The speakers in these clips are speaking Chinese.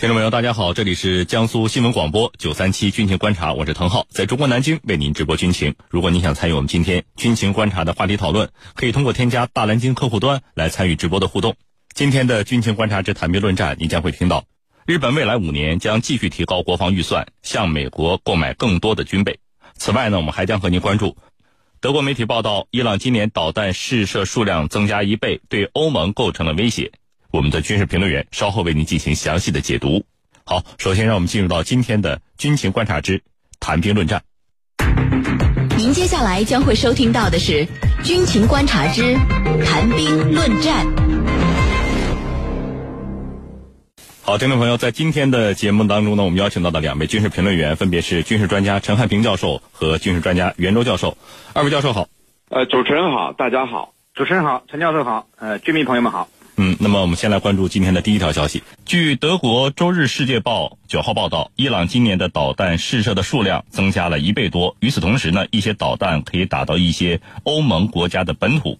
听众朋友，大家好，这里是江苏新闻广播九三七军情观察，我是滕浩，在中国南京为您直播军情。如果您想参与我们今天军情观察的话题讨论，可以通过添加大蓝鲸客户端来参与直播的互动。今天的军情观察之谈兵论战，您将会听到，日本未来五年将继续提高国防预算，向美国购买更多的军备。此外呢，我们还将和您关注，德国媒体报道，伊朗今年导弹试射数量增加一倍，对欧盟构成了威胁。我们的军事评论员稍后为您进行详细的解读。好，首先让我们进入到今天的军情观察之谈兵论战。您接下来将会收听到的是军情观察之谈兵论战。好，听众朋友，在今天的节目当中呢，我们邀请到的两位军事评论员分别是军事专家陈汉平教授和军事专家袁周教授。二位教授好。呃，主持人好，大家好。主持人好，陈教授好。呃，军迷朋友们好。嗯，那么我们先来关注今天的第一条消息。据德国《周日世界报》九号报道，伊朗今年的导弹试射的数量增加了一倍多。与此同时呢，一些导弹可以打到一些欧盟国家的本土。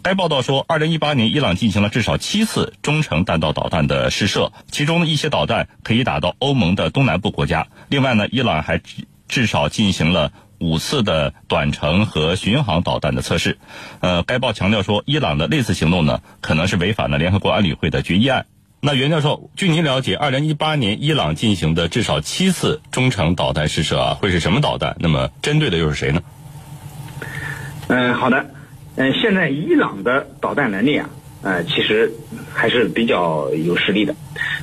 该报道说，二零一八年伊朗进行了至少七次中程弹道导弹的试射，其中一些导弹可以打到欧盟的东南部国家。另外呢，伊朗还至少进行了。五次的短程和巡航导弹的测试，呃，该报强调说，伊朗的类似行动呢，可能是违反了联合国安理会的决议案。那袁教授，据您了解，二零一八年伊朗进行的至少七次中程导弹试射啊，会是什么导弹？那么针对的又是谁呢？嗯，好的，嗯，现在伊朗的导弹能力啊，呃，其实还是比较有实力的。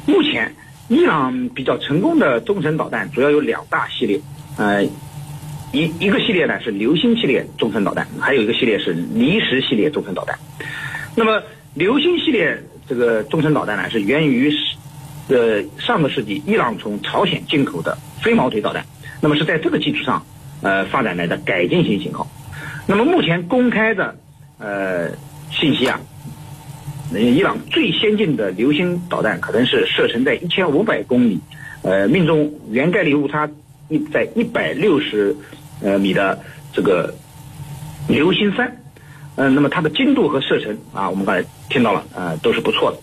目前，伊朗比较成功的中程导弹主要有两大系列，呃。一一个系列呢是流星系列中程导弹，还有一个系列是离石系列中程导弹。那么流星系列这个中程导弹呢是源于呃上个世纪伊朗从朝鲜进口的飞毛腿导弹，那么是在这个基础上呃发展来的改进型型号。那么目前公开的呃信息啊，伊朗最先进的流星导弹可能是射程在一千五百公里，呃命中原概率误差一在一百六十。呃，米的这个流星三，嗯，那么它的精度和射程啊，我们刚才听到了，呃，都是不错的。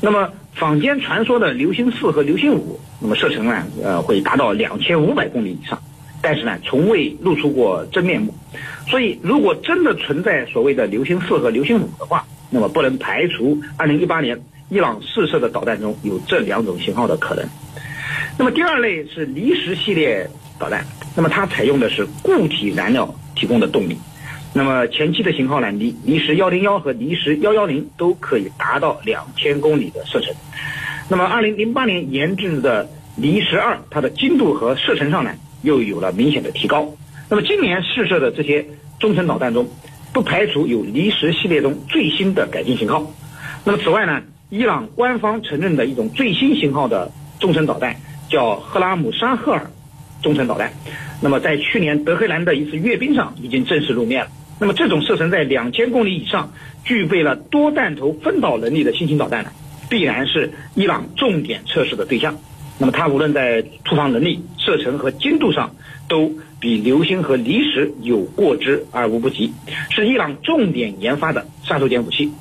那么坊间传说的流星四和流星五，那么射程呢，呃，会达到两千五百公里以上，但是呢，从未露出过真面目。所以，如果真的存在所谓的流星四和流星五的话，那么不能排除二零一八年伊朗试射的导弹中有这两种型号的可能。那么第二类是离石系列导弹。那么它采用的是固体燃料提供的动力，那么前期的型号呢，离离石幺零幺和离石幺幺零都可以达到两千公里的射程。那么二零零八年研制的离石二，它的精度和射程上呢又有了明显的提高。那么今年试射的这些中程导弹中，不排除有离石系列中最新的改进型号。那么此外呢，伊朗官方承认的一种最新型号的中程导弹叫赫拉姆沙赫尔。中程导弹，那么在去年德黑兰的一次阅兵上已经正式露面了。那么这种射程在两千公里以上、具备了多弹头分导能力的新型导弹呢，必然是伊朗重点测试的对象。那么它无论在突防能力、射程和精度上，都比流星和离石有过之而无不及，是伊朗重点研发的杀手锏武器。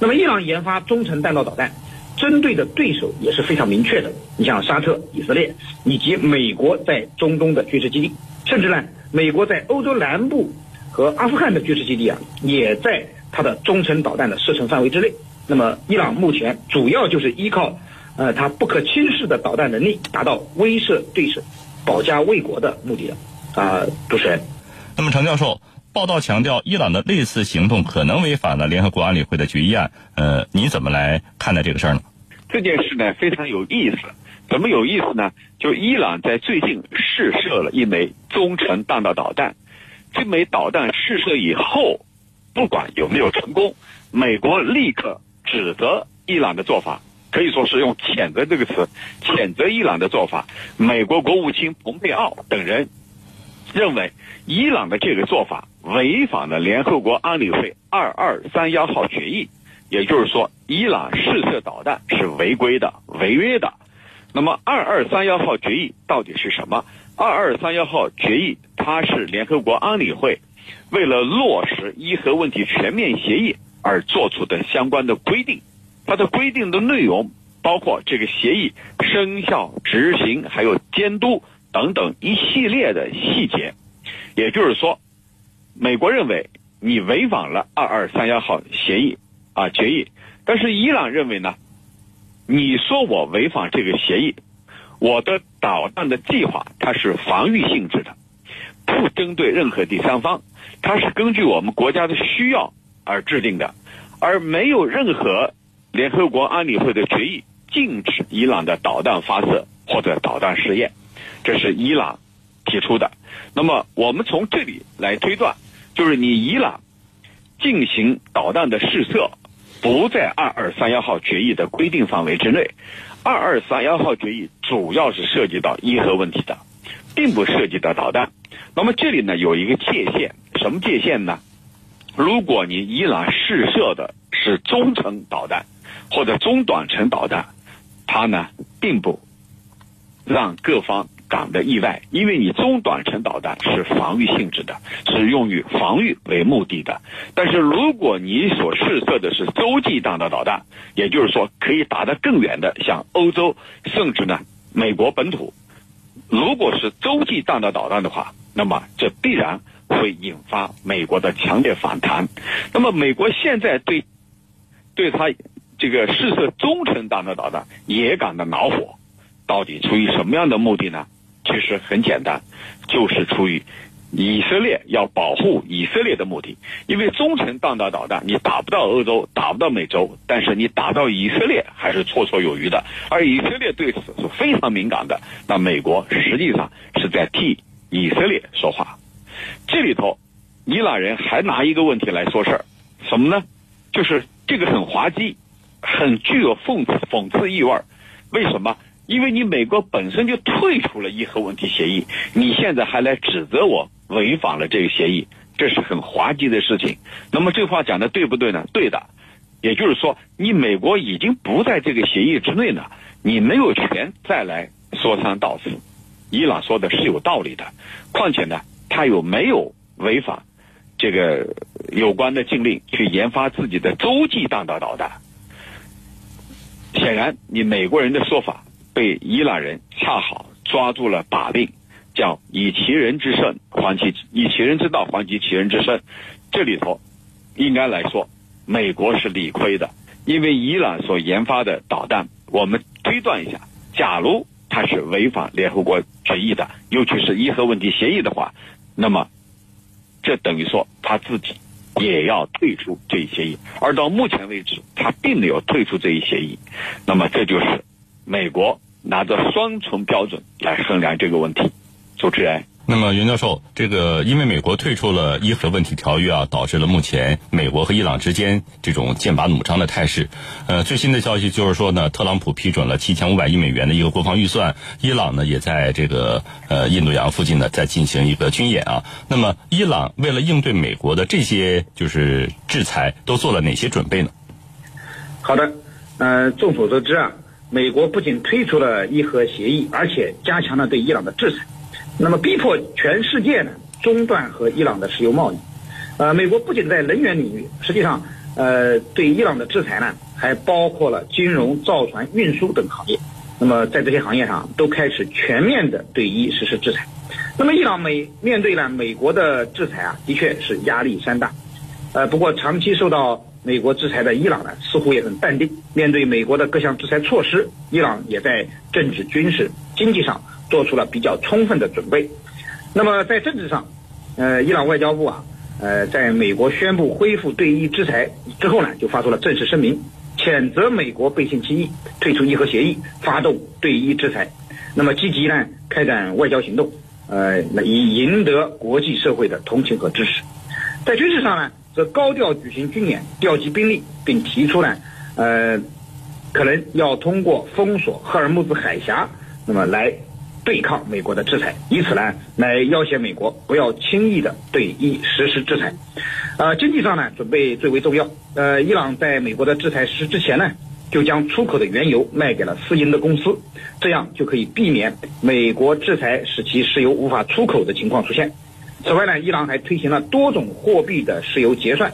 那么伊朗研发中程弹道导弹。针对的对手也是非常明确的，你像沙特、以色列以及美国在中东的军事基地，甚至呢，美国在欧洲南部和阿富汗的军事基地啊，也在它的中程导弹的射程范围之内。那么，伊朗目前主要就是依靠呃它不可轻视的导弹能力，达到威慑对手、保家卫国的目的的。啊，主持人。那么，程教授，报道强调伊朗的类似行动可能违反了联合国安理会的决议案，呃，你怎么来看待这个事儿呢？这件事呢非常有意思，怎么有意思呢？就伊朗在最近试射了一枚中程弹道导弹，这枚导弹试射以后，不管有没有成功，美国立刻指责伊朗的做法，可以说是用谴责这个词，谴责伊朗的做法。美国国务卿蓬佩奥等人认为，伊朗的这个做法违反了联合国安理会二二三幺号决议。也就是说，伊朗试射导弹是违规的、违约的。那么，二二三幺号决议到底是什么？二二三幺号决议它是联合国安理会为了落实伊核问题全面协议而做出的相关的规定。它的规定的内容包括这个协议生效、执行，还有监督等等一系列的细节。也就是说，美国认为你违反了二二三幺号协议啊决议，但是伊朗认为呢，你说我违反这个协议，我的导弹的计划它是防御性质的，不针对任何第三方，它是根据我们国家的需要而制定的，而没有任何联合国安理会的决议禁止伊朗的导弹发射或者导弹试验，这是伊朗提出的。那么我们从这里来推断，就是你伊朗进行导弹的试射，不在二二三幺号决议的规定范围之内。二二三幺号决议主要是涉及到伊核问题的，并不涉及到导弹。那么这里呢有一个界限，什么界限呢？如果你伊朗试射的是中程导弹或者中短程导弹，它呢并不让各方。港的意外，因为你中短程导弹是防御性质的，是用于防御为目的的。但是如果你所试射的是洲际弹道导弹，也就是说可以打得更远的，像欧洲甚至呢美国本土，如果是洲际弹道导弹的话，那么这必然会引发美国的强烈反弹。那么美国现在对对他这个试射中程弹道导弹也感到恼火，到底出于什么样的目的呢？其实很简单，就是出于以色列要保护以色列的目的。因为中程弹道导弹你打不到欧洲，打不到美洲，但是你打到以色列还是绰绰有余的。而以色列对此是非常敏感的。那美国实际上是在替以色列说话。这里头，伊朗人还拿一个问题来说事儿，什么呢？就是这个很滑稽，很具有讽刺讽刺意味。为什么？因为你美国本身就退出了伊核问题协议，你现在还来指责我违反了这个协议，这是很滑稽的事情。那么这话讲的对不对呢？对的，也就是说，你美国已经不在这个协议之内呢，你没有权再来说三道四。伊朗说的是有道理的，况且呢，他又没有违反这个有关的禁令去研发自己的洲际弹道导弹。显然，你美国人的说法。被伊朗人恰好抓住了把柄，叫以其人之身还其以其人之道还其其人之身。这里头应该来说，美国是理亏的，因为伊朗所研发的导弹，我们推断一下，假如它是违反联合国决议的，尤其是伊核问题协议的话，那么这等于说他自己也要退出这一协议。而到目前为止，他并没有退出这一协议，那么这就是。美国拿着双重标准来衡量这个问题，主持人。那么袁教授，这个因为美国退出了伊核问题条约啊，导致了目前美国和伊朗之间这种剑拔弩张的态势。呃，最新的消息就是说呢，特朗普批准了七千五百亿美元的一个国防预算，伊朗呢也在这个呃印度洋附近呢在进行一个军演啊。那么伊朗为了应对美国的这些就是制裁，都做了哪些准备呢？好的，呃，众所周知啊。美国不仅退出了伊核协议，而且加强了对伊朗的制裁，那么逼迫全世界呢中断和伊朗的石油贸易。呃，美国不仅在能源领域，实际上，呃，对伊朗的制裁呢，还包括了金融、造船、运输等行业。那么在这些行业上，都开始全面的对伊实施制裁。那么伊朗美面对了美国的制裁啊，的确是压力山大。呃，不过长期受到美国制裁的伊朗呢，似乎也很淡定。面对美国的各项制裁措施，伊朗也在政治、军事、经济上做出了比较充分的准备。那么在政治上，呃，伊朗外交部啊，呃，在美国宣布恢复对伊制裁之后呢，就发出了正式声明，谴责美国背信弃义，退出伊核协议，发动对伊制裁。那么积极呢开展外交行动，呃，以赢得国际社会的同情和支持。在军事上呢？高调举行军演，调集兵力，并提出呢，呃，可能要通过封锁赫尔木兹海峡，那么来对抗美国的制裁，以此呢来要挟美国不要轻易的对伊实施制裁。呃，经济上呢准备最为重要。呃，伊朗在美国的制裁实施之前呢，就将出口的原油卖给了私营的公司，这样就可以避免美国制裁使其石油无法出口的情况出现。此外呢，伊朗还推行了多种货币的石油结算。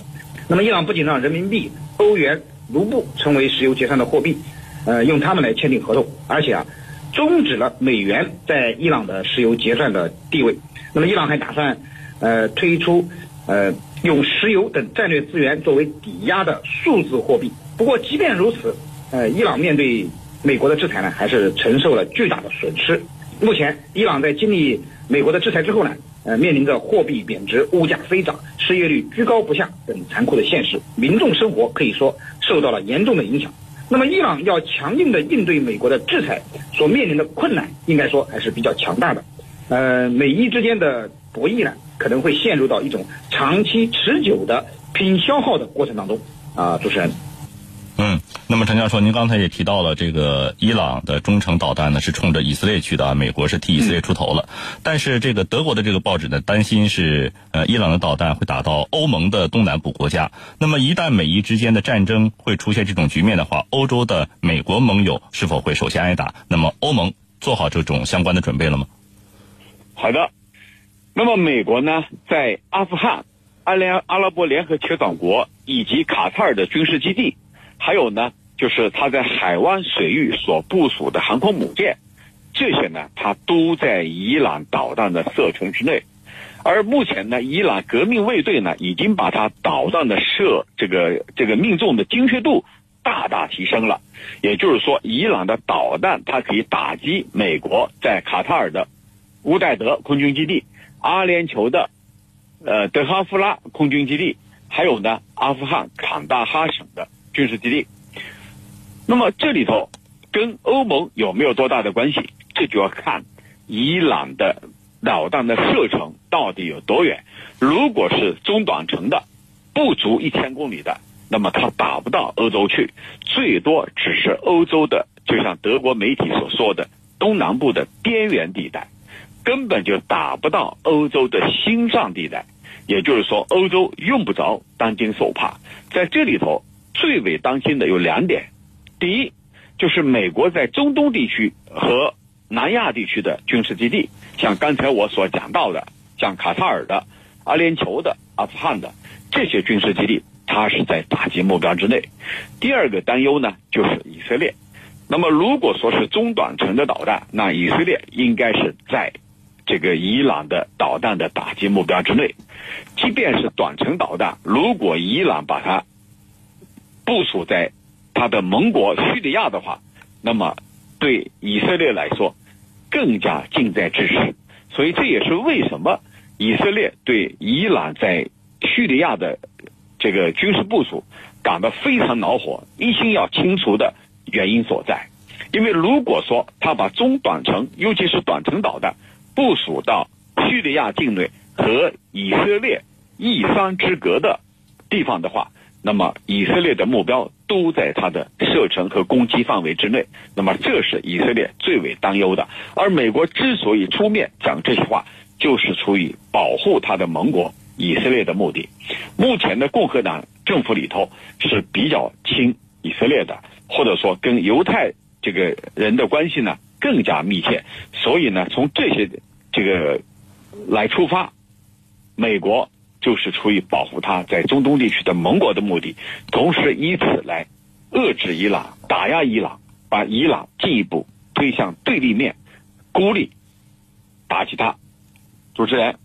那么，伊朗不仅让人民币、欧元、卢布成为石油结算的货币，呃，用他们来签订合同，而且啊，终止了美元在伊朗的石油结算的地位。那么，伊朗还打算呃推出呃用石油等战略资源作为抵押的数字货币。不过，即便如此，呃，伊朗面对美国的制裁呢，还是承受了巨大的损失。目前，伊朗在经历美国的制裁之后呢，呃，面临着货币贬值、物价飞涨、失业率居高不下等残酷的现实，民众生活可以说受到了严重的影响。那么，伊朗要强硬的应对美国的制裁所面临的困难，应该说还是比较强大的。呃，美伊之间的博弈呢，可能会陷入到一种长期持久的拼消耗的过程当中。啊，主持人。嗯，那么陈教授，您刚才也提到了这个伊朗的中程导弹呢，是冲着以色列去的，美国是替以色列出头了。但是这个德国的这个报纸呢，担心是呃伊朗的导弹会打到欧盟的东南部国家。那么一旦美伊之间的战争会出现这种局面的话，欧洲的美国盟友是否会首先挨打？那么欧盟做好这种相关的准备了吗？好的，那么美国呢，在阿富汗、阿联阿拉伯联合酋长国以及卡塔尔的军事基地。还有呢，就是他在海湾水域所部署的航空母舰，这些呢，它都在伊朗导弹的射程之内。而目前呢，伊朗革命卫队呢，已经把它导弹的射这个这个命中的精确度大大提升了。也就是说，伊朗的导弹它可以打击美国在卡塔尔的乌代德空军基地、阿联酋的呃德哈夫拉空军基地，还有呢，阿富汗坎大哈省的。军事基地，那么这里头跟欧盟有没有多大的关系？这就要看伊朗的导弹的射程到底有多远。如果是中短程的，不足一千公里的，那么它打不到欧洲去，最多只是欧洲的，就像德国媒体所说的东南部的边缘地带，根本就打不到欧洲的心脏地带。也就是说，欧洲用不着担惊受怕，在这里头。最为当心的有两点，第一，就是美国在中东地区和南亚地区的军事基地，像刚才我所讲到的，像卡塔尔的、阿联酋的、阿富汗的这些军事基地，它是在打击目标之内。第二个担忧呢，就是以色列。那么，如果说是中短程的导弹，那以色列应该是在这个伊朗的导弹的打击目标之内。即便是短程导弹，如果伊朗把它部署在他的盟国叙利亚的话，那么对以色列来说更加近在咫尺。所以这也是为什么以色列对伊朗在叙利亚的这个军事部署感到非常恼火、一心要清除的原因所在。因为如果说他把中短程，尤其是短程导弹部署到叙利亚境内和以色列一山之隔的地方的话，那么以色列的目标都在它的射程和攻击范围之内，那么这是以色列最为担忧的。而美国之所以出面讲这些话，就是出于保护他的盟国以色列的目的。目前的共和党政府里头是比较亲以色列的，或者说跟犹太这个人的关系呢更加密切，所以呢从这些这个来出发，美国。就是出于保护他在中东地区的盟国的目的，同时以此来遏制伊朗、打压伊朗，把伊朗进一步推向对立面，孤立打击他。主持人，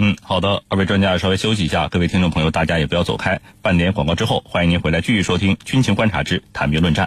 嗯，好的，二位专家稍微休息一下，各位听众朋友，大家也不要走开，半点广告之后，欢迎您回来继续收听《军情观察之谈兵论战》。